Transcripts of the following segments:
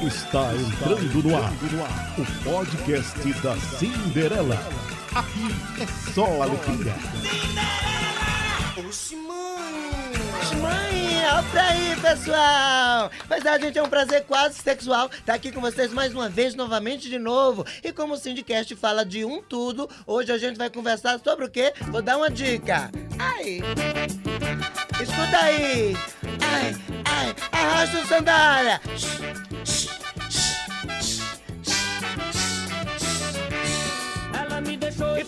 Está entrando no ar o podcast da Cinderela. Aqui é só alegria. Mãe! Oxi, mãe! Olha pra aí, pessoal! Mas a gente é um prazer quase sexual estar aqui com vocês mais uma vez, novamente de novo. E como o Syndicast fala de um tudo, hoje a gente vai conversar sobre o quê? Vou dar uma dica. Ai! Escuta aí! Ai, ai, arrasta o sandália! Ela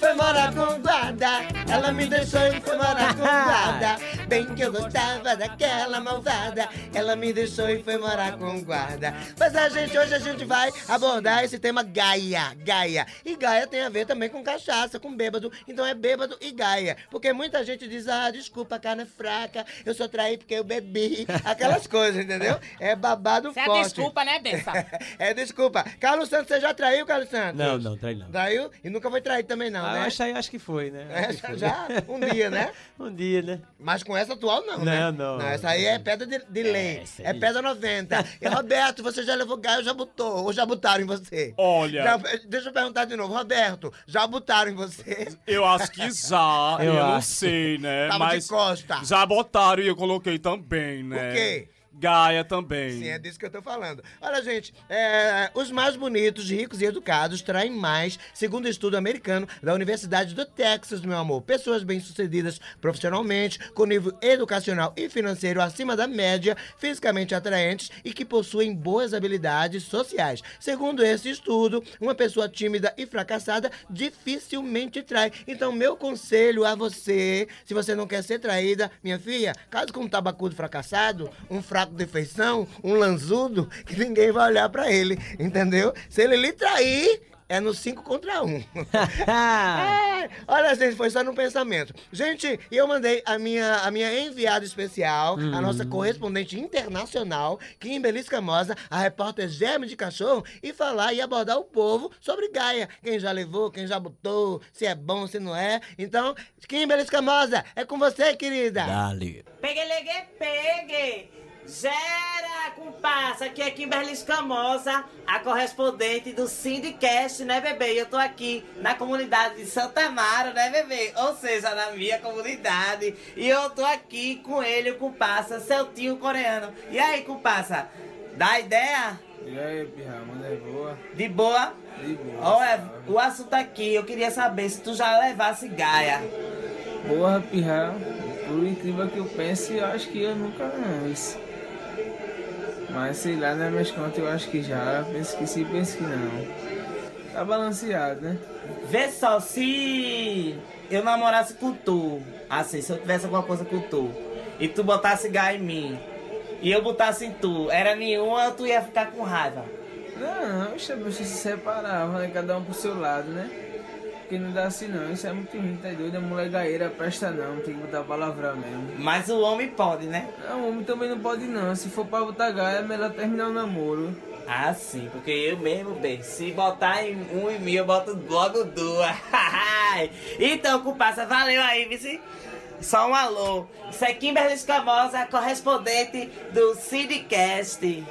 foi morar com guarda. Ela me deixou e foi morar com guarda. Bem que eu gostava daquela malvada. Ela me deixou e foi morar com guarda. Mas a gente, hoje a gente vai abordar esse tema Gaia. Gaia. E Gaia tem a ver também com cachaça, com bêbado. Então é bêbado e Gaia. Porque muita gente diz, ah, desculpa, a carne é fraca. Eu só traí porque eu bebi. Aquelas coisas, entendeu? É babado Você é forte. desculpa, né, Benção? é desculpa. Carlos Santos, você já traiu, Carlos Santos? Não, não, trai não. Traiu? E nunca foi traído também não, Ah, né? acho, aí- acho que foi, né? É, Acho que foi. Já um dia, né? um dia, né? Mas com essa atual não, né? Não, não. Não, essa aí é pedra de, de lei. É aí. pedra 90. E Roberto, você já levou gaio, já botou, ou já botaram em você? Olha, Já- deixa eu perguntar de novo. Roberto, já botaram em você? eu acho que já, Eu eu, não sei, né? Tava de Mas costa. já botaram e eu coloquei também, né? O quê? Gaia também. Sim, é disso que eu tô falando. Olha, gente, é, os mais bonitos, ricos e educados traem mais, segundo o estudo americano da Universidade do Texas, meu amor. Pessoas bem-sucedidas profissionalmente, com nível educacional e financeiro acima da média, fisicamente atraentes e que possuem boas habilidades sociais. Segundo esse estudo, uma pessoa tímida e fracassada dificilmente trai. Então, meu conselho a você, se você não quer ser traída, minha filha, caso com um tabacudo fracassado, um fraco de feição, um lanzudo, que ninguém vai olhar pra ele, entendeu? Se ele lhe trair, é no 5 contra 1. Um. É, olha, gente, foi só no pensamento. Gente, eu mandei a minha, a minha enviada especial, a nossa correspondente internacional, Kim Belis Camosa, a repórter Germe de Cachorro, e falar e abordar o povo sobre Gaia. Quem já levou, quem já botou, se é bom, se não é. Então, Kim Belis Camosa, é com você, querida. Dali. Pegue, legue, pegue! Gera, comparsa, aqui é Kimberly Escamosa, a correspondente do Syndicast, né, bebê? E Eu tô aqui na comunidade de Santa Amaro, né, bebê? Ou seja, na minha comunidade. E eu tô aqui com ele, o comparsa, seu tio coreano. E aí, comparsa, dá ideia? E aí, pirra, manda é boa? De boa? De boa. Olha, o assunto aqui, eu queria saber se tu já levasse Gaia. Porra, pirra, por incrível que eu pense, eu acho que eu nunca não. Isso. Mas sei lá, né, minhas contas eu acho que já. Penso que sim, penso que não. Tá balanceado, né? Vê só, se eu namorasse com tu, assim, se eu tivesse alguma coisa com tu, e tu botasse gás em mim, e eu botasse em tu, era nenhuma tu ia ficar com raiva? Não, oxe, você se separava, né? Cada um pro seu lado, né? Porque não dá assim não, isso é muito ruim, tá doido? A mulher gaieira presta não, tem que botar palavrão mesmo. Mas o homem pode, né? Não, homem também não pode não. Se for pra botar gaia, é melhor terminar o namoro. Ah, sim, porque eu mesmo, bem, se botar em um em mim, eu boto logo duas. então, comparsa, valeu aí, vice. Só um alô. Isso é Kimberly Escamosa, correspondente do Sidcast.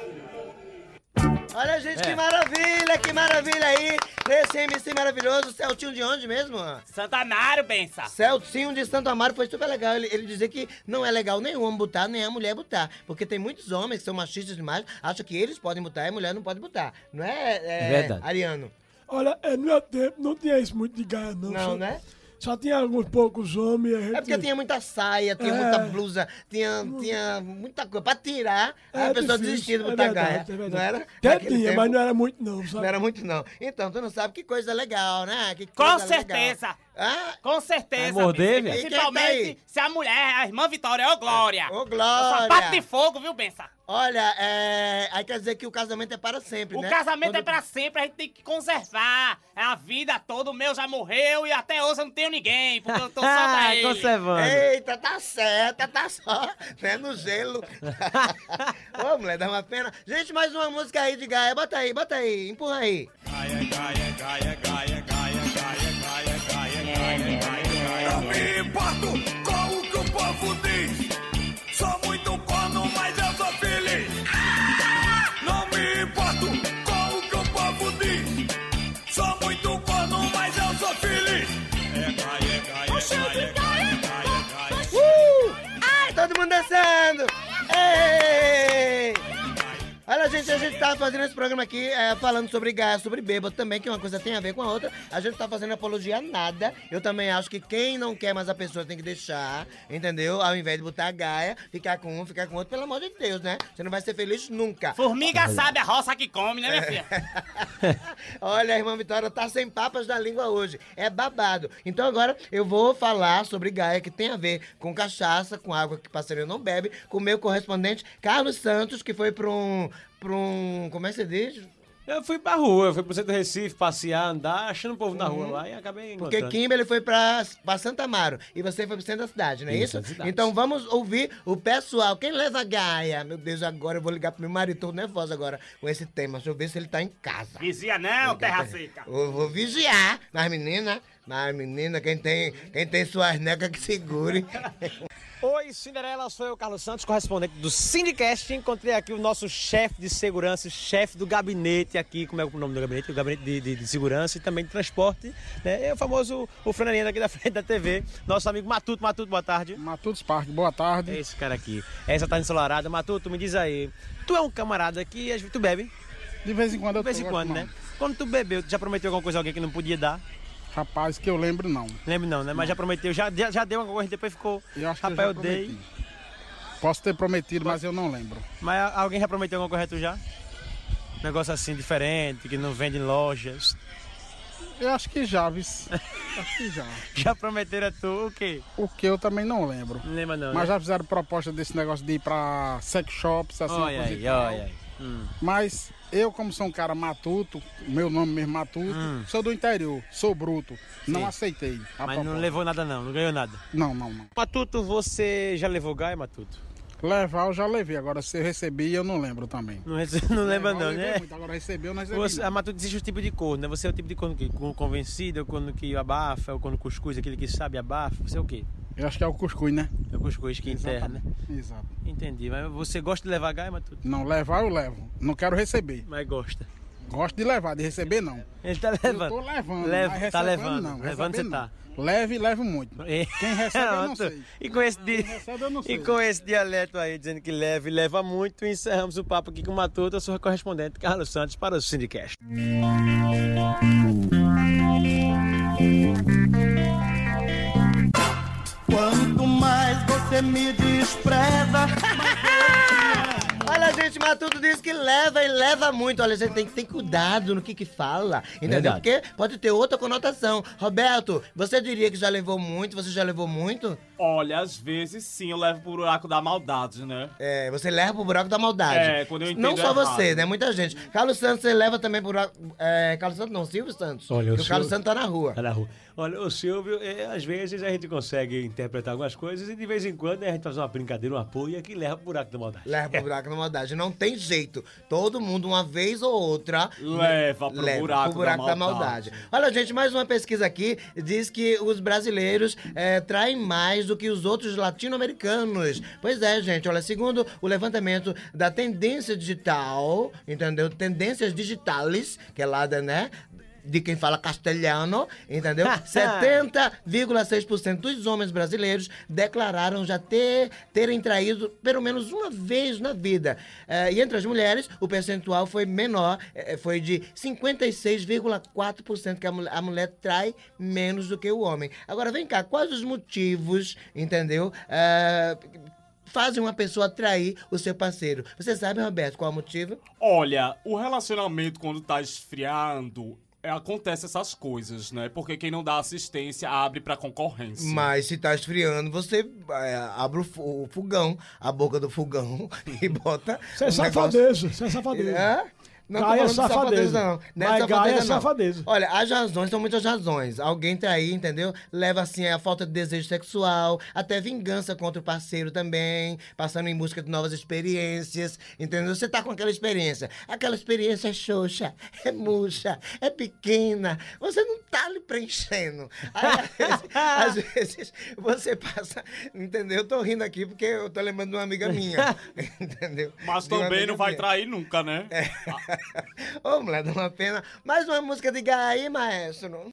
Olha, gente, que maravilha, que maravilha aí. Nesse MC maravilhoso, Celtinho de onde mesmo? Santa Amaro, bença. Celcinho de Santo Amaro foi super legal. Ele, ele dizer que não é legal nem o homem botar, nem a mulher botar. Porque tem muitos homens que são machistas demais, acham que eles podem botar e a mulher não pode botar. Não é, é, Verdade. Ariano? Olha, é, no meu tempo não tinha isso muito de gaia, não. Não, só, né? Só tinha alguns poucos homens. A gente... É porque tinha muita saia, tinha É. muita blusa, tinha, tinha muita coisa. Pra tirar, É a pessoa difícil, desistia de é botar verdade, é verdade. não era? Até tinha, tempo, mas não era muito não, Não sabe? era muito, não. Então, tu não sabe que coisa legal, né? Que Com coisa certeza. Legal. Ah, Com certeza. Morder, velho? Principalmente tá se a mulher, a irmã Vitória, ô Glória. ô O sapato de Glória! fogo, viu, Bença? Olha, é... aí quer dizer que o casamento é para sempre, O né? casamento Quando- é pra sempre, a gente tem que conservar. É a vida toda, o meu já morreu e até hoje eu não tenho ninguém, porque eu tô só pra ele. Conservando. Eita, tá certa, tá só, né, no gelo. Ô, mulher, dá uma pena. Gente, mais uma música aí de Gaia. Bota aí, bota aí, empurra aí. Não me importo com o que o povo diz. Sou muito corno, mas eu sou feliz. Não me importo com o que o povo diz. Sou muito corno, mas eu sou feliz. Uh! Ai, tá todo mundo descendo! Gente, a gente tá fazendo esse programa aqui é, falando sobre gás, sobre bêbado também, que uma coisa tem a ver com a outra. A gente tá fazendo apologia a nada. Eu também acho que quem não quer mais a pessoa tem que deixar, entendeu? Ao invés de botar a gaia, ficar com um, ficar com outro, pelo amor de Deus, né? Você não vai ser feliz nunca. Formiga sabe a roça que come, né, minha filha? Olha, a irmã Vitória tá sem papas na língua hoje. É babado. Então agora eu vou falar sobre Gaia, que tem a ver com cachaça, com água que passarinho não bebe, com o meu correspondente Carlos Santos, que foi pra um. Pra um. Como é que você diz? Eu fui pra rua, eu fui pro centro do Recife, passear, andar, achando o povo na rua lá e acabei Uhum. Porque encontrando. Kimberly foi pra, pra Santa Amaro e você foi pro centro da cidade, não é Isso, isso? Então vamos ouvir o pessoal. Quem leva Gaia? Meu Deus, agora eu vou ligar pro meu marido, tô nervoso agora com esse tema. Deixa eu ver se ele tá em casa. Vizinha não, terra seca. Eu vou vigiar. Mas menina, mas menina, quem tem, quem tem suas necas que segure. Oi, Cinderela, sou eu, Carlos Santos, correspondente do Sindicast. Encontrei aqui o nosso chefe de segurança, chefe do gabinete aqui, como é o nome do gabinete? O gabinete de, de- de segurança e também de transporte, né? É o famoso, o flanelinha daqui da frente da TV, nosso amigo Matuto. Matuto, boa tarde. Matutos Parque, boa É tarde. esse cara aqui. Essa tá ensolarada. Matuto, me diz aí, tu é um camarada que tu bebe? De vez em quando eu De vez em quando, né? Quando tu bebeu, tu já prometeu alguma coisa a alguém que não podia dar? Rapaz, que eu lembro não. Lembro não, né? Mas já prometeu, já, já já deu alguma coisa, depois ficou. Eu acho que Rapaz, eu eu já dei. Posso ter prometido, mas eu não lembro. Mas alguém já prometeu alguma coisa tu já? Negócio assim diferente, que não vende em lojas. Eu acho que já, vis. acho que já. Já prometeram a tu o quê? O que eu também não lembro. Não lembra não. Mas né? já fizeram proposta desse negócio de ir pra sex shops, assim, Olha coisa aí, olha aí. Hum. Mas eu, como sou um cara matuto, meu nome mesmo matuto, sou do interior, sou bruto. Não Hum. Sim. aceitei. a Mas não levou nada não, não ganhou nada. Não, não, não. Matuto, você já levou gai, Matuto? Levar eu já levei. Agora, se eu recebi, eu não lembro também. Não, não lembra eu não, né? muito, Agora recebi, eu não recebi. Você, a Matuto existe o tipo de corno, né? Você é o tipo de corno que convencido, corno que abafa, ou corno cuscuz, aquele que sabe abafa. Você é o quê? Eu acho que é o cuscuz, né? É o cuscuz que enterra, né? Exato. Entendi. Mas você gosta de levar gai, Matuto? Não, levar eu levo. Não quero receber. Mas gosta. Gosto de levar, de receber não. Ele tá Eu levando. tô levando, Leva- mas tá levando. não. Levando você tá. não. Leve e levo muito. É. Quem recebe eu não Pronto. sei. E com esse, di- Quem recebe eu não sei. e com esse dialeto aí dizendo que leva e leva muito, encerramos o papo aqui com o Matuto, eu sou o correspondente Carlos Santos para o Sindicast. Quanto mais você me despreza, Olha, gente, Matuto diz que leva e leva muito. Olha, a gente tem que ter cuidado no que que fala, entendeu? Verdade. Porque pode ter outra conotação. Roberto, você diria que já levou muito? Você já levou muito? Olha, às vezes sim eu levo pro buraco da maldade, né? É, você leva pro buraco da maldade. É, quando eu entendo Não só errado. você, né? Muita gente. Carlos Santos, você leva também pro buraco... É, Carlos Santos não, Silvio Santos. Olha, o Porque o Carlos Santos tá na rua. Tá na rua. Olha, o Silvio, é, às vezes a gente consegue interpretar algumas coisas e de vez em quando a gente faz uma brincadeira, um apoio que leva pro buraco da maldade. Leva pro buraco da maldade. Não tem jeito. Todo mundo, uma vez ou outra, Leva pro buraco pro buraco da da maldade. maldade. Olha, gente, mais uma pesquisa aqui diz que os brasileiros eh, traem mais do que os outros latino-americanos. Pois é, gente. Olha, segundo o levantamento da tendência digital, entendeu? Tendências digitales, que é lá da, né? De quem fala castelhano, entendeu? 70,6% dos homens brasileiros declararam já ter, terem traído pelo menos uma vez na vida. Eh, e entre as mulheres, o percentual foi menor, eh, foi de 56,4% que a mulher, a mulher trai menos do que o homem. Agora, vem cá, quais os motivos, entendeu? Eh, fazem uma pessoa trair o seu parceiro. Você sabe, Roberto, qual é o motivo? Olha, o relacionamento quando tá esfriando, é, acontece essas coisas, né? Porque quem não dá assistência abre pra concorrência. Mas se tá esfriando, você é, abre o, fogão, a boca do fogão e bota. Isso é um negócio- safadeza, isso é safadeza. É? Não Gaia é falando de safadeza. não. Não é Mas safadeza, Gaia é não. safadeza. Olha, as razões são muitas razões. Alguém trair, entendeu? Leva, assim, a falta de desejo sexual, até vingança contra o parceiro também, passando em busca de novas experiências, entendeu? Você tá com aquela experiência. Aquela experiência é xoxa, é murcha, é pequena. Você não tá lhe preenchendo. Aí, às, vezes, às vezes, você passa, entendeu? Eu tô rindo aqui porque eu tô lembrando de uma amiga minha, entendeu? Mas De também não vai minha. trair nunca, né? Ô, mulher, dá uma pena. Mais uma música de Gaí, maestro.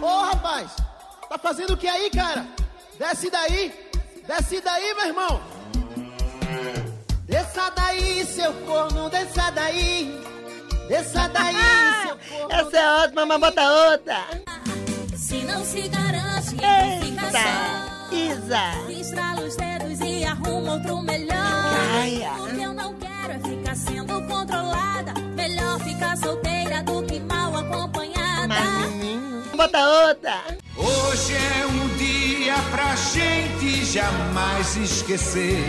Ô rapaz, tá fazendo o que aí, cara? Desce daí, desce daí, meu irmão. Desça daí, desça daí. seu corno. Essa é ótima, mas bota outra. Se não se garante, então fica só. Isa. Estrala os dedos e arruma outro melhor. Caia. O que eu não quero é ficar sendo controlada. Melhor ficar solteira do que mal acompanhada. Mas menino, bota outra. Hoje é um dia pra gente jamais esquecer.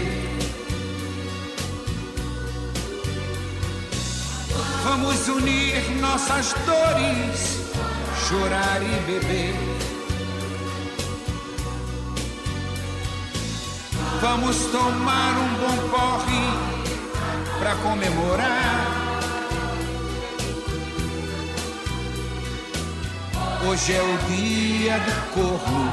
Vamos unir nossas dores, chorar e beber. Vamos tomar um bom porre pra comemorar. Hoje é o dia do corno.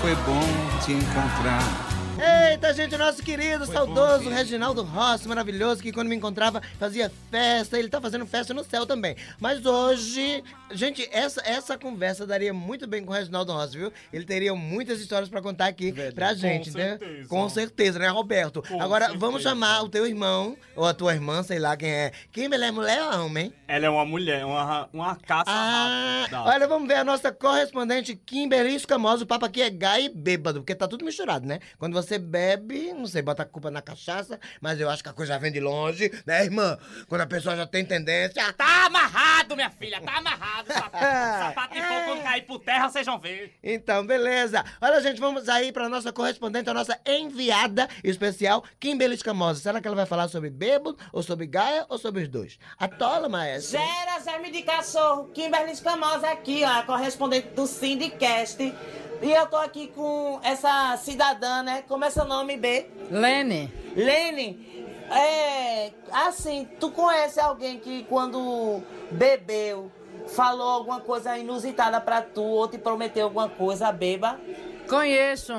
Foi bom te encontrar. Eita, gente, nosso querido, saudoso Reginaldo Rossi, maravilhoso, que quando me encontrava fazia festa. Ele tá fazendo festa no céu também. Mas hoje, gente, essa, essa conversa daria muito bem com o Reginaldo Rossi, viu? Ele teria muitas histórias pra contar aqui pra gente, né? certeza. Com certeza, né, Roberto? Com Agora, certeza. vamos chamar o teu irmão, ou a tua irmã, sei lá quem é. Kimberly é mulher ou homem? Ela é uma mulher, uma, uma caça Ah, rápida. olha, vamos ver a nossa correspondente Kimberly Escamosa. O papo aqui é gay e bêbado, porque tá tudo misturado, né? Quando você bebe, não sei, bota a culpa na cachaça, mas eu acho que a coisa vem de longe, né, irmã? Quando a pessoa já tem tendência. Tá amarrado, minha filha, tá amarrado. Sapato, sapato de fogo quando cair por terra, vocês vão ver. Então, beleza. Olha, gente, vamos aí pra nossa correspondente, a nossa enviada especial, Kimberly Escamosa. Será que ela vai falar sobre bêbado, ou sobre gaia, ou sobre os dois? Atola, maestro. Gera Zerme de Cachorro, Kimberly Escamosa aqui, ó, a correspondente do Sindicast. E eu tô aqui com essa cidadã, né? Como é seu nome, B? Lene, Lene, é. Assim, tu conhece alguém que quando bebeu falou alguma coisa inusitada pra tu ou te prometeu alguma coisa, beba? conheço.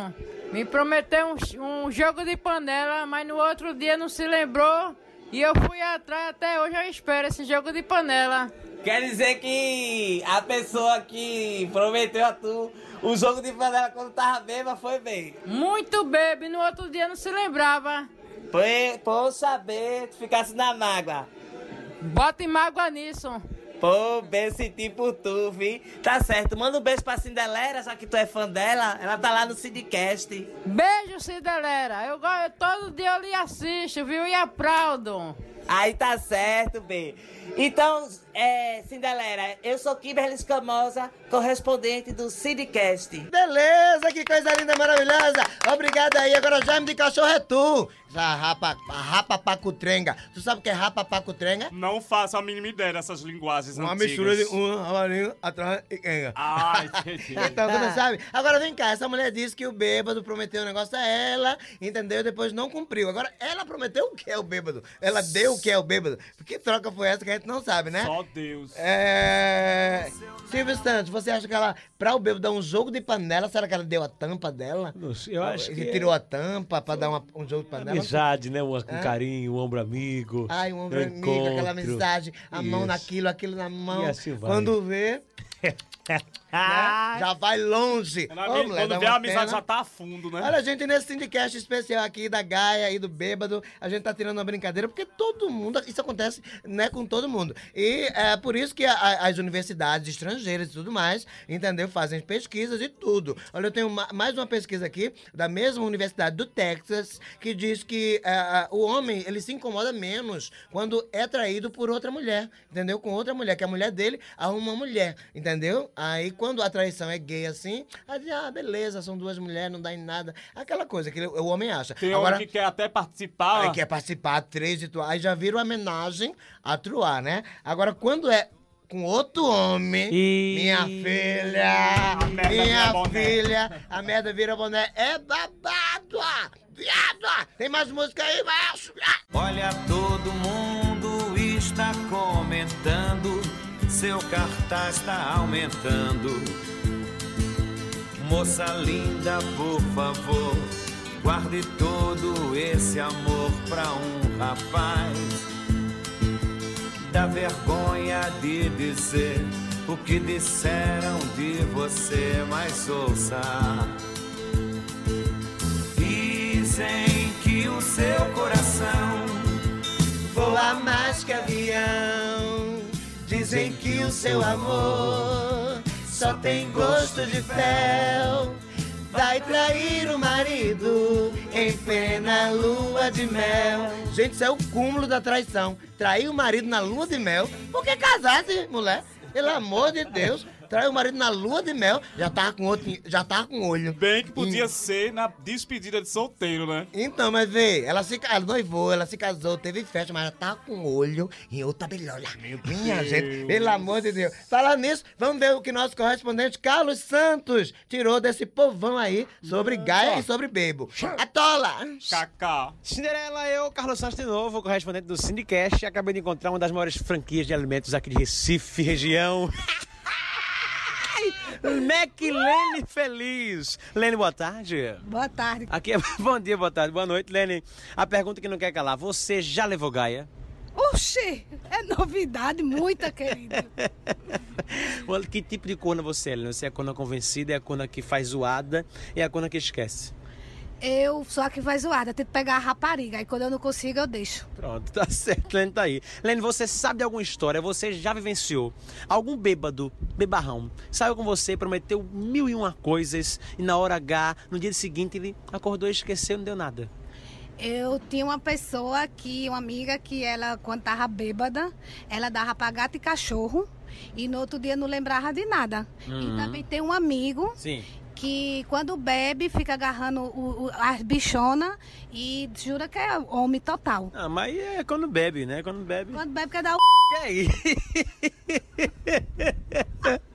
Me prometeu um, um jogo de panela, mas no outro dia não se lembrou. E eu fui atrás, até hoje eu espero esse jogo de panela. Quer dizer que a pessoa que prometeu a tu o jogo de panela quando tava beba foi bem. Muito e no outro dia não se lembrava. Por saber, tu ficasse na mágoa. Bota mágoa nisso. Pô, bem senti por tu, vi. Tá certo, manda um beijo pra Cinderela, já que tu é fã dela. Ela tá lá no Sidcast. Beijo, Cinderela. Eu, eu todo dia eu lhe assisto, viu? E aplaudo. Aí tá certo, B. Então, é, Cinderela, eu sou Kimberly Escamosa, correspondente do Sidcast. Beleza, que coisa linda, maravilhosa. Obrigado aí. Agora, Jaime de Cachorro é tu. Já rapa, rapa pacutrenga. Tu sabe o que é rapa pacutrenga? Não faço a mínima ideia dessas linguagens Uma antigas. mistura de um amarinho atrás e quenga. Ah, entendi. Então, tu não sabe? Agora vem cá, essa mulher disse que o bêbado prometeu um negócio a ela, entendeu? Depois não cumpriu. Agora, ela prometeu o que é o bêbado? Ela deu o que é o bêbado? Que troca foi essa que a gente não sabe, né? Só Deus. É. Silvio Santos, você acha que ela, pra o bêbado dar um jogo de panela, será que ela deu a tampa dela? Não sei, eu acho que é Retirou a tampa pra dar uma- um jogo de panela? Amizade, né? Um, um carinho, um ombro amigo. Ai, um ombro amigo, aquela encontro. amizade, a mão Isso. naquilo, aquilo na mão. E assim vai. Quando vê, né, já vai longe. Quando, Ô, mulher, quando vê uma a amizade pena. já tá a fundo, né? Olha, gente, nesse Syndicast especial aqui da Gaia e do Bêbado, a gente tá tirando uma brincadeira, porque todo mundo, isso acontece, né, com todo mundo. E é por isso que a- a- as universidades estrangeiras e tudo mais, entendeu? Fazem pesquisas e tudo. Olha, eu tenho ma- mais uma pesquisa aqui, da mesma Universidade do Texas, que diz que é, o homem, ele se incomoda menos quando é traído por outra mulher, entendeu? Com outra mulher, que a mulher dele arruma uma mulher, entendeu? Aí, quando a traição é gay assim, aí diz, ah, beleza, são duas mulheres, não dá em nada. Aquela coisa que o homem acha. Tem Agora, homem que quer até participar. aí quer participar, três e tu, aí já vira uma homenagem a truar, né? Agora, quando é com outro homem, minha filha, merda vira minha boné. filha, a merda vira boné, é babado, ah, viado, ah. Tem mais música aí, macho? Ah. Olha, todo mundo está comentando, seu cartaz está aumentando. Moça linda, por favor, guarde todo esse amor pra um rapaz. Dá vergonha de dizer o que disseram de você, mas ouça. Dizem que o seu coração Voa mais que avião. Dizem que o seu amor só tem gosto de fel. Vai trair o marido em plena lua de mel. Gente, isso é o cúmulo da traição. Trair o marido na lua de mel. Por que casasse, mulher? Pelo amor de Deus. Trair o marido na lua de mel. Já tava com outro, já tava com olho. Bem que podia ser na despedida de solteiro, né? Então, mas vê, ela se ela noivou, ela se casou, teve festa, mas ela tá com olho em outra belhola. Minha Deus. gente, pelo amor de Deus. Falar nisso, vamos ver o que nosso correspondente Carlos Santos tirou desse povão aí sobre Gaia e sobre Bebo. Atola! Cacá. Cinderela, eu, Carlos Santos de novo, correspondente do Syndicast. Acabei de encontrar uma das maiores franquias de alimentos aqui de Recife, região. McLene Feliz. Lene, boa tarde. Boa tarde. Aqui é bom dia, boa tarde, boa noite, Lene. A pergunta que não quer calar: você já levou Gaia? Oxê, é novidade muita, querido. Olha, Que tipo de corna você é, Lene? Você é a corna convencida, é a corna que faz zoada, é a corna que esquece? Eu sou a que vai zoada, tento pegar a rapariga, aí quando eu não consigo eu deixo. Pronto, tá certo, Lene tá aí. Lene, você sabe de alguma história, você já vivenciou algum bêbado, bebarrão, saiu com você, prometeu mil e uma coisas e na hora H, no dia seguinte ele acordou e esqueceu, não deu nada. Eu tinha uma pessoa que, uma amiga que ela, quando tava bêbada, ela dava pra gato e cachorro e no outro dia não lembrava de nada. Uhum. E também tem um amigo Sim. Que quando bebe fica agarrando o, o, as bichonas e jura que é homem total. Ah, mas é quando bebe, né? Quando bebe. Quando bebe quer dar o Que aí?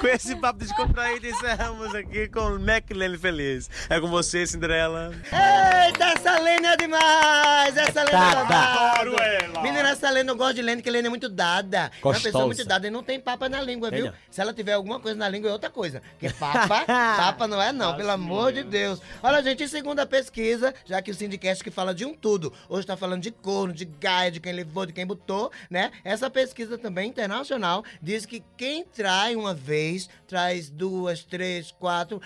com esse papo descontraído, encerramos aqui com o McLean Feliz. É com você, Cinderela. Eita, essa Lene é demais! Essa Lene é Dada. babado. Adoro ela. Menina, essa Lene, eu gosto de Lene, porque Lene é muito dada. É uma pessoa Gostosa. muito dada e não tem papa na língua, viu? não. Se ela tiver alguma coisa na língua, é outra coisa. Porque papa, papa não é não, pelo amor de Deus. Olha, gente, em segunda pesquisa, já que o Sindicast que fala de um tudo, hoje tá falando de corno, de gaia, de quem levou, de quem botou, né? Essa pesquisa também internacional diz que quem trai uma vez, traz duas, três, quatro...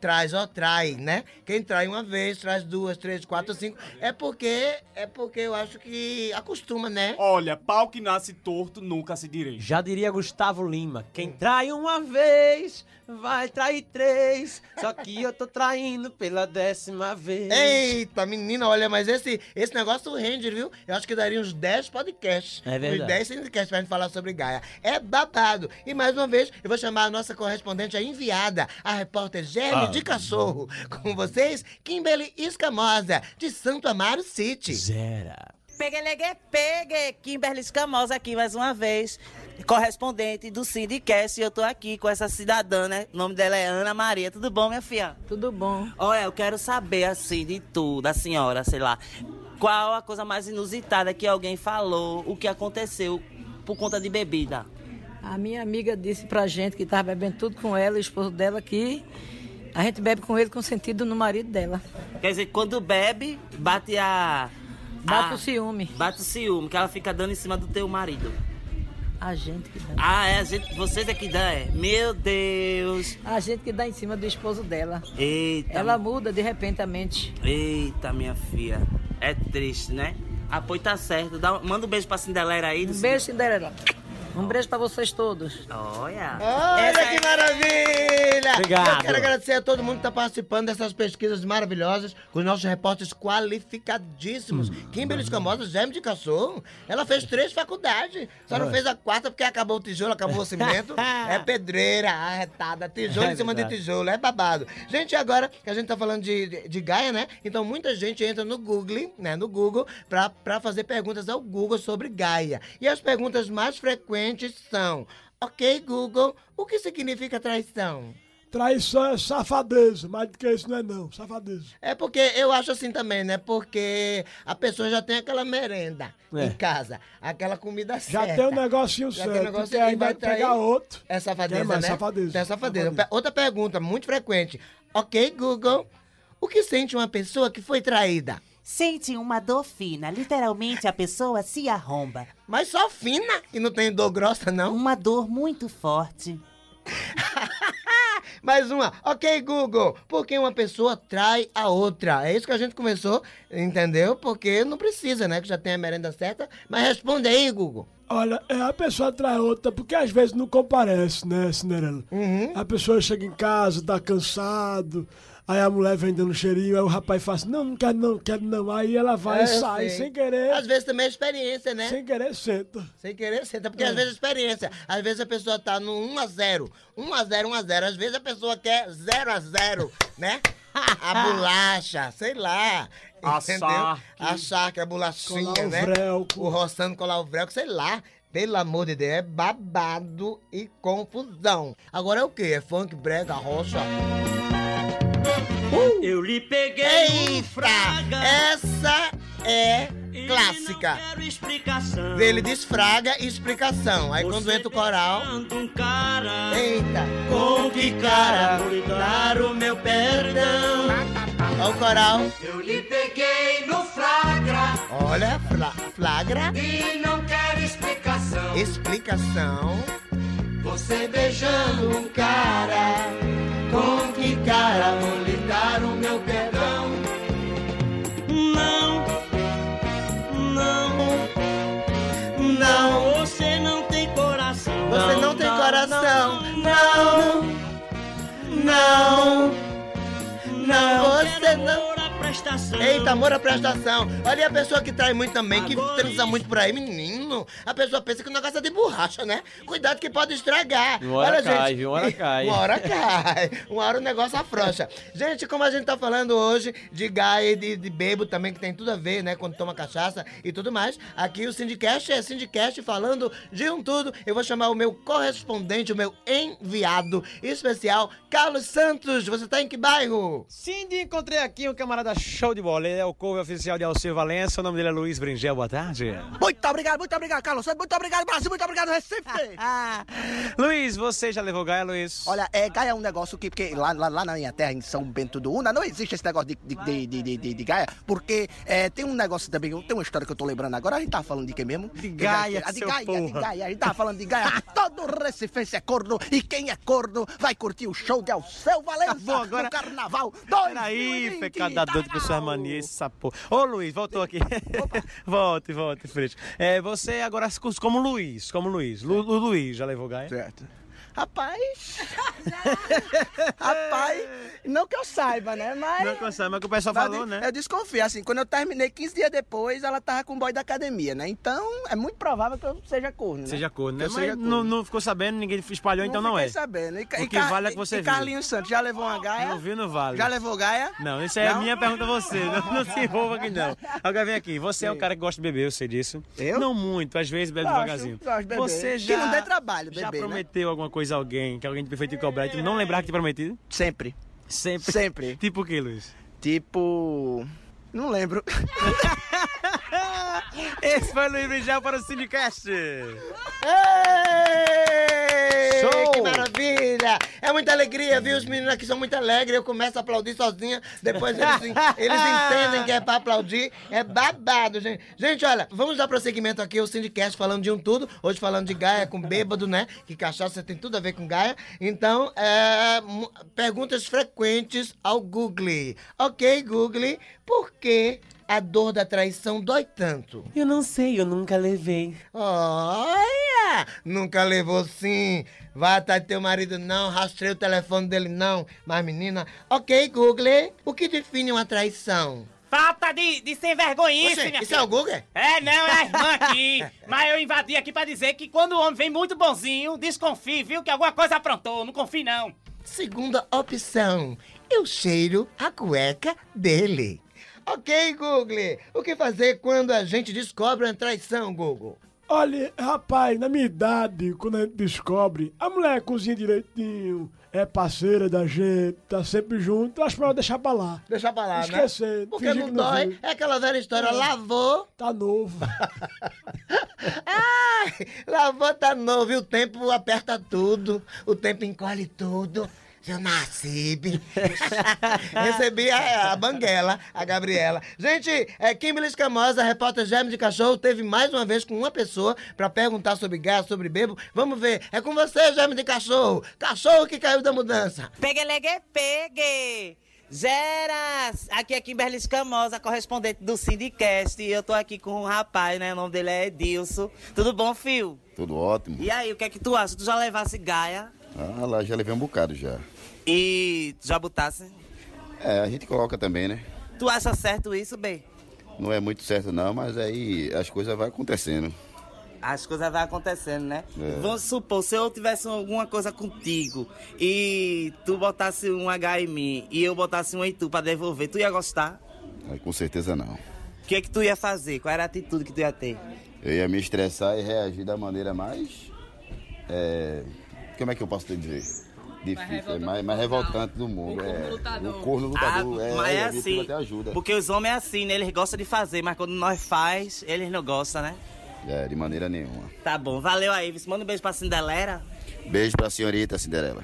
Traz, ó, trai, né? Quem trai uma vez, traz duas, três, quatro, cinco. É porque, é porque eu acho que acostuma, né? Olha, pau que nasce torto nunca se direita. Já diria Gustavo Lima: quem trai uma vez, vai trair três. Só que eu tô traindo pela décima vez. Eita, menina, olha, mas esse, esse negócio rende, viu? Eu acho que daria uns 10 podcasts. É verdade. Uns 10 podcasts pra gente falar sobre Gaia. É babado. E mais uma vez, eu vou chamar a nossa correspondente, a enviada, a repórter Germe. De Cachorro. Com vocês, Kimberly Escamosa, de Santo Amaro City. Zera. Pegue, legue, pegue. Kimberly Escamosa aqui mais uma vez. Correspondente do Sindicast. E eu tô aqui com essa cidadã, né? O nome dela é Ana Maria. Tudo bom, minha filha? Tudo bom. Olha, eu quero saber, assim, de tudo, da senhora, sei lá. Qual a coisa mais inusitada que alguém falou, o que aconteceu por conta de bebida? A minha amiga disse pra gente que tava bebendo tudo com ela, o esposo dela, que a gente bebe com ele com sentido no marido dela. Quer dizer, quando bebe, bate a. Bate a- o ciúme. Bate o ciúme, que ela fica dando em cima do teu marido. A gente que dá. Ah, é a gente, vocês é que dá, é? Meu Deus. A gente que dá em cima do esposo dela. Eita. Ela muda de repentamente. Eita, minha filha. É triste, né? Ah, pois tá certo. Dá, manda um beijo pra Cinderela aí. Um beijo, Cinderela. Um beijo pra vocês todos. Olha. Olha que maravilha! Obrigado. Eu quero agradecer a todo mundo que está participando dessas pesquisas maravilhosas com os nossos repórteres qualificadíssimos. Kimberly Escamosa, Gêmeo de Cachorro, ela fez três faculdades. Só não fez a quarta porque acabou o tijolo, acabou o cimento. é pedreira, arretada, tijolo É em cima de verdade. tijolo, é babado. Gente, agora que a gente tá falando de, de, de Gaia, né? Então muita gente entra no Google, né? No Google, pra fazer perguntas ao Google sobre Gaia. E as perguntas mais frequentes são: Ok, Google, o que significa traição? Traição é safadeza, mais do que isso não é não, safadeza. É porque eu acho assim também, né? Porque a pessoa já tem aquela merenda É. em casa, aquela comida Já certa. tem um negocinho Já tem um certo, negócio que que aí vai trair. pegar outro. É safadeza, É, mas né? safadeza, É safadeza. Outra pergunta muito frequente. Ok, Google, o que sente uma pessoa que foi traída? Sente uma dor fina. Literalmente a pessoa se arromba. Mas só fina e não tem dor grossa, não? Uma dor muito forte. Mais uma. Ok, Google. Por que uma pessoa trai a outra? É isso que a gente começou, entendeu? Porque não precisa, né? Que já tem a merenda certa. Mas responde aí, Google. Olha, é, a pessoa trai outra porque às vezes não comparece, né, Cinderela? Uhum. A pessoa chega em casa, tá cansado, aí a mulher vem dando cheirinho, aí o rapaz fala assim, não, não quero não, não quero não. Aí ela vai É, e sai, sei. sem querer, Às vezes também é experiência, né? sem querer senta. Sem querer, senta. Porque É. às vezes é experiência. Às vezes a pessoa tá no 1x0. 1x0, 1x0. Às vezes a pessoa quer 0x0, né? A bolacha, sei lá. A entendeu? charque. A charque, a bolachinha, Colar o né? vrelco. O roçando colar o vrelco, sei lá. Pelo amor de Deus, é babado e confusão. Agora é o quê? É funk, brega, rocha? Eu lhe peguei Eita! fraga. Essa é clássica. Ele diz fraga e explicação. Aí quando entra o coral. um cara. Eita! Com que cara vou lhe dar o meu perdão? Olha o coral. Eu lhe peguei no flagra. Olha, fla- flagra. E não quero explicação. Explicação. Você beijando um cara. Com que cara vou o meu perdão? Eita, amor à prestação. Olha a pessoa que trai muito também, que transa muito por aí, menino. A pessoa pensa que o negócio é de borracha, né? Cuidado que pode estragar. Uma hora Olha, cai, gente. viu? Uma hora cai. Uma hora cai. Uma hora o negócio afrouxa. Gente, como a gente tá falando hoje de gaia e de, de bebo também, que tem tudo a ver, né? Quando toma cachaça e tudo mais. Aqui o Sindicast é Sindicast falando de um tudo. Eu vou chamar o meu correspondente, o meu enviado especial, Carlos Santos. Você tá em que bairro? Cindy, encontrei aqui um camarada show de bola. Ele é o cover oficial de Alceu Valença. O nome dele é Luiz Bringel. Boa tarde. Muito obrigado, muito obrigado, Carlos Santos. Muito obrigado, Brasil. Muito obrigado, Recife. Luiz, você já levou Gaia, Luiz? Olha, é, Gaia é um negócio que, porque lá, lá, lá na minha terra, em São Bento do Una, não existe esse negócio de, de, de, de, de- de- de Gaia, porque é, tem um negócio também, tem uma história que eu tô lembrando agora, a gente tava falando de quem mesmo? De Gaia, A de Gaia, de porra. Gaia, a gente tava falando de Gaia. Todo recifense é corno, e quem é corno vai curtir o show de Alceu Valença Bom, agora- no Carnaval 2 Peraí, pecado doido com suas manias, essa porra. Ô, Luiz, voltou aqui. volte, volte, Freixo. É, você agora se cursa como Luiz, como Luiz. Lu, Lu- Luiz, já levou Gaia? Certo. Rapaz. Rapaz, não que eu saiba, né? Mas. Não que eu saiba, mas que o pessoal falou, né? Eu desconfio, assim, quando eu terminei 15 dias depois, ela tava com o boy da academia, né? Então, é muito provável que eu seja corno, né? Seja corno, né? Que Mas seja não, corno. não ficou sabendo, ninguém espalhou, então não é. sabendo. E, O e que vale é que você e viu. Carlinhos Santos, já levou uma gaia? Não viu, não vale. Já levou gaia? Não, isso aí é a Não? minha pergunta a você. Não, não se envolva aqui, não. Agora vem aqui. Você é um cara que gosta de beber, eu sei disso. Eu? Não muito, às vezes bebe Gosto, devagarzinho. gosto de beber. Você Que já. não dê trabalho Já beber, né? prometeu alguma coisa a alguém, que alguém te feito cobrar e tu não lembrar que te prometido? Sempre. Sempre. Sempre. Tipo o que, Luiz? Tipo. Não lembro. Esse foi o Luiz para o Cinecast. Ei, Maravilha! É muita alegria, viu? Os meninos aqui são muito alegres. Eu começo a aplaudir sozinha, depois eles, eles entendem que é pra aplaudir. É babado, gente. Gente, olha, vamos dar prosseguimento aqui ao Sindicast falando de um tudo. Hoje falando de Gaia com bêbado, né? Que cachaça tem tudo a ver com Gaia. Então, é, perguntas frequentes ao Google. Ok, Google, por que a dor da traição dói tanto? Eu não sei, eu nunca levei. Olha! Nunca levou sim. Vai atrás do teu marido não, rastrei o telefone dele não. Mas menina, ok, Google, o que define uma traição? Falta de, de sem vergonhice, Oxe, minha isso filha. é o Google? É, não, é a irmã aqui. Mas eu invadi aqui pra dizer que quando o homem vem muito bonzinho, desconfie, viu? Que alguma coisa aprontou. Não confie, não. Segunda opção, eu cheiro a cueca dele. Ok, Google, o que fazer quando a gente descobre uma traição, Google? Olha, rapaz, na minha idade, quando a gente descobre, a mulher cozinha direitinho, é parceira da gente, tá sempre junto, acho melhor deixar pra lá. Deixar pra lá, Esquecer, né? Porque fingir não que dói. viu. É aquela velha história, É. lavou. Tá novo. Ai, lavou tá novo e o tempo aperta tudo, o tempo encolhe tudo. Seu Nassib. Recebi a, a Banguela, a Gabriela. Gente, é, Kimberly Escamosa, repórter Germe de Cachorro, teve mais uma vez com uma pessoa pra perguntar sobre gás, sobre bebo. Vamos ver. É com você, Germe de Cachorro. Cachorro que caiu da mudança. Pegue, legue, pegue! Geras! Aqui é Kimberly Escamosa, correspondente do Sindicast. E eu tô aqui com um rapaz, né? O nome dele é Edilson. Tudo bom, Fio? Tudo ótimo. E aí, o que é que tu acha? Tu já levasse Gaia Ah, lá já levei um bocado já. E botasse? É, a gente coloca também, né? Tu acha certo isso, bem? Não é muito certo não, mas aí as coisas vão acontecendo. As coisas vão acontecendo, né? É. Vamos supor, se eu tivesse alguma coisa contigo e tu botasse um H em mim e eu botasse um em tu pra devolver, tu ia gostar? Aí, com certeza não. O que é que tu ia fazer? Qual era a atitude que tu ia ter? Eu ia me estressar e reagir da maneira mais... é, como é que eu posso te dizer? Difícil, é mais, mais revoltante do mundo. é, O corno lutador. é, mas é a gente assim, até ajuda. porque os homens é assim, né? Eles gostam de fazer, mas quando nós faz, eles não gostam, né? É, de maneira nenhuma. Tá bom, valeu aí. Manda um beijo pra Cinderela. Beijo pra senhorita Cinderela.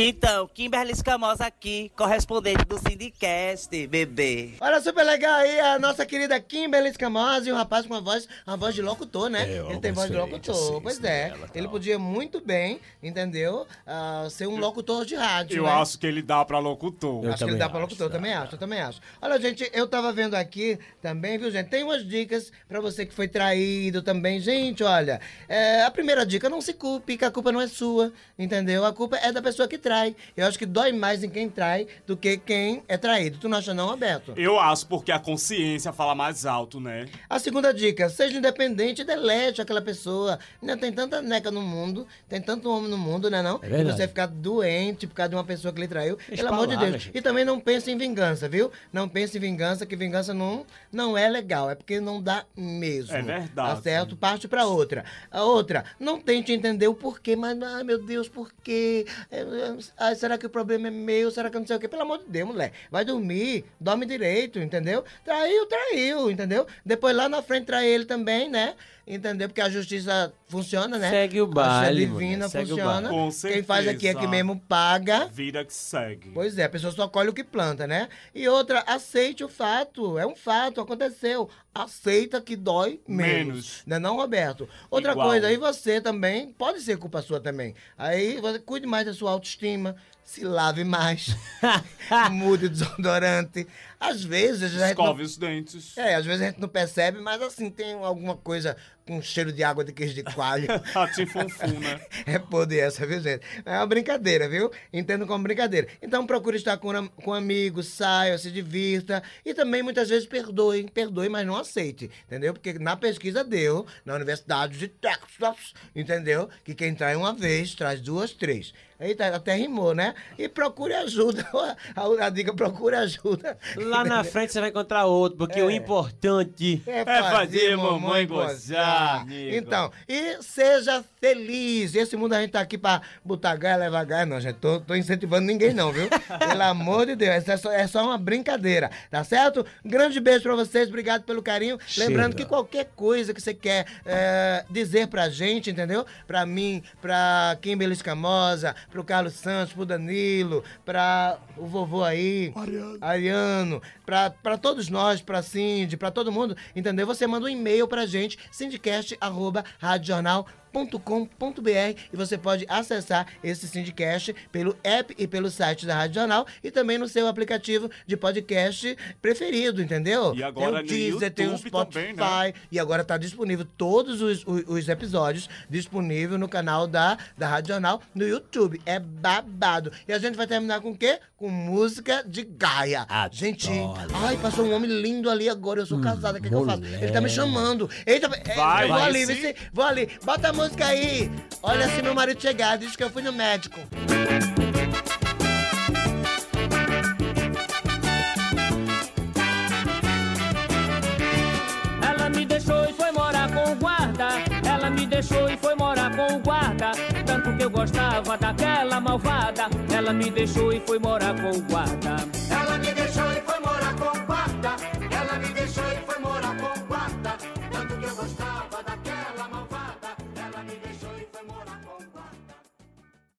Então, Kimberly Escamosa aqui, correspondente do Sindicast, bebê. Olha, super legal aí a nossa querida Kimberly Escamosa e um rapaz com uma voz, uma voz de locutor, né? É, ele tem voz de locutor, assim, pois é. Ele podia muito bem, entendeu? Ah, ser um locutor de rádio, Eu né? acho que ele dá pra locutor. acho que ele dá pra locutor, eu também acho, eu também acho. Olha, gente, eu tava vendo aqui também, viu, gente? Tem umas dicas pra você que foi traído também. Gente, olha, é, a primeira dica, não se culpe, que a culpa não é sua, entendeu? A culpa é da pessoa que trai. Eu acho que dói mais em quem trai do que quem é traído. Tu não acha não, Roberto? Eu acho porque a consciência fala mais alto, né? A segunda dica, seja independente e delete aquela pessoa. Ainda tem tanta neca no mundo, tem tanto homem no mundo, né não? É e verdade. você ficar doente por causa de uma pessoa que lhe traiu. Deixa Pelo amor de Deus. E também não pense em vingança, viu? Não pense em vingança, que vingança não, não é legal. É porque não dá mesmo. É verdade. Tá certo? Parte pra outra. A outra, não tente entender o porquê, mas, ai meu Deus, por quê? Ai, será que o problema é meu? Será que eu não sei o quê? Pelo amor de Deus, mulher. Vai dormir, dorme direito, entendeu? Traiu, traiu, entendeu? Depois lá na frente trai ele também, né? Entendeu? Porque a justiça funciona, né? Segue o A justiça baile, divina mulher, segue o funciona. baile. Com Quem faz aqui é que certeza. mesmo paga. Vida que segue. Pois é, a pessoa só colhe o que planta, né? E outra, aceite o fato. É um fato, aconteceu. Aceita que dói menos. Menos. Não é não, Roberto? Outra Igual. coisa, aí você também, pode ser culpa sua também. Aí você cuide mais da sua autoestima, se lave mais, mude o desodorante. Às vezes a Escove não... os dentes. É, às vezes a gente não percebe, mas assim, tem alguma coisa com cheiro de água de queijo de coalho. Ratinfunfuna. É poder essa, viu, gente? É uma brincadeira, viu? Entendo como brincadeira. Então procure estar com, com amigos, saia, se divirta. E também, muitas vezes, perdoe. Perdoe, mas não aceite. Entendeu? Porque na pesquisa deu, na Universidade de Texas, entendeu? Que quem trai uma vez, traz duas, três. Eita, até rimou, né? E procure ajuda. A, a dica, procure ajuda. Lá na frente você vai encontrar outro, porque o importante É fazer mamãe gozar. Então, e seja feliz. Esse mundo a gente tá aqui pra botar gaia, levar gaia. Não, gente, tô, tô incentivando ninguém não, viu? Pelo amor de Deus, essa é só, é só uma brincadeira, tá certo? Grande beijo pra vocês, obrigado pelo carinho. Lembrando que qualquer coisa que você quer é, dizer pra gente, entendeu? Pra mim, pra Kimberly Escamosa, pro Carlos Santos, pro Danilo, pra o vovô aí, Ariano, Ariano pra, pra todos nós, pra Cindy, pra todo mundo, entendeu? Você manda um e-mail pra gente, podcast arroba, syndicast.radiojornal.com.br e você pode acessar esse Syndicast pelo app e pelo site da Rádio Jornal e também no seu aplicativo de podcast preferido, entendeu? E agora tem o Deezer, tem o Spotify também, né? e agora tá disponível todos os, os, os episódios disponível no canal da, da Rádio Jornal no YouTube. É babado. E a gente vai terminar com o quê? Com música de Gaia. Gente, ai, passou um homem lindo ali agora. Eu sou casada, o que, que eu faço? Ele tá me chamando. Eita, é, Vai, eu vou vai ali, sim. vou ali. Bota a música aí. Olha se meu marido chegar, diz que eu fui no médico. Ela me deixou e foi morar com o guarda. Ela me deixou e foi morar com o guarda. Tanto que eu gostava daquela malvada. Ela me deixou e foi morar com o guarda.